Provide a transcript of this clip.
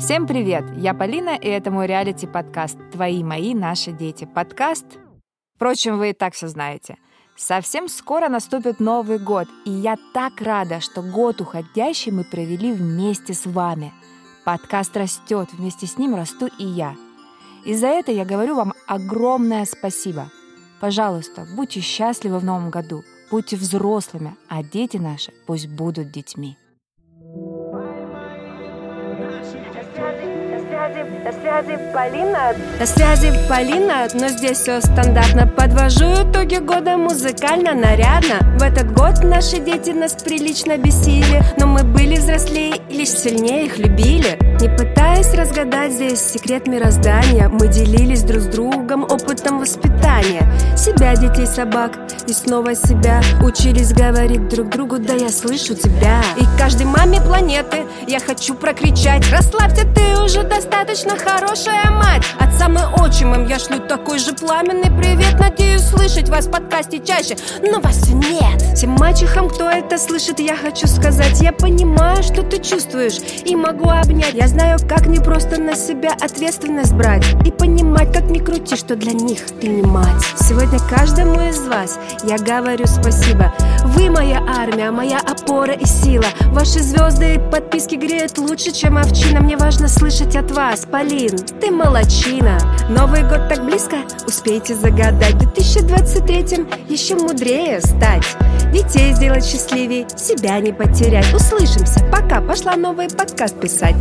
Всем привет! Я Полина, и это мой реалити-подкаст «Твои, мои, наши дети». Подкаст... Впрочем, вы и так все знаете. Совсем скоро наступит Новый год, и я так рада, что год уходящий мы провели вместе с вами. Подкаст растет, вместе с ним расту и я. И за это я говорю вам огромное спасибо. Пожалуйста, будьте счастливы в новом году, будьте взрослыми, а дети наши пусть будут детьми. На связи Полина. На связи Полина, но здесь все стандартно. Подвожу итоги года музыкально нарядно. В этот год наши дети нас прилично бесили, но мы были взрослее и лишь сильнее их любили. Не пытаясь разгадать здесь секрет мироздания, мы делились друг с другом опытом воспитания. Себя, детей, собак и снова себя учились говорить друг другу, да я слышу тебя. И каждой маме планеты я хочу прокричать, расслабься, ты уже достаточно хорошая мать. Отцам и отчимам я шлю такой же пламенный привет, надеюсь слышать вас в подкасте чаще, но вас нет. Всем мачехам, кто это слышит, я хочу сказать, я понимаю, что ты чувствуешь и могу обнять. Я знаю, как не просто на себя ответственность брать И понимать, как ни крути, что для них ты не мать. Сегодня каждому из вас я говорю спасибо. Вы моя армия, моя опора и сила. Ваши звезды и подписки греют лучше, чем овчина. Мне важно слышать от вас, Полин, ты молочина Новый год так близко, успейте загадать. В 2023 еще мудрее стать. Детей сделать счастливее, себя не потерять. Услышимся, пока. Пошла новый подкаст писать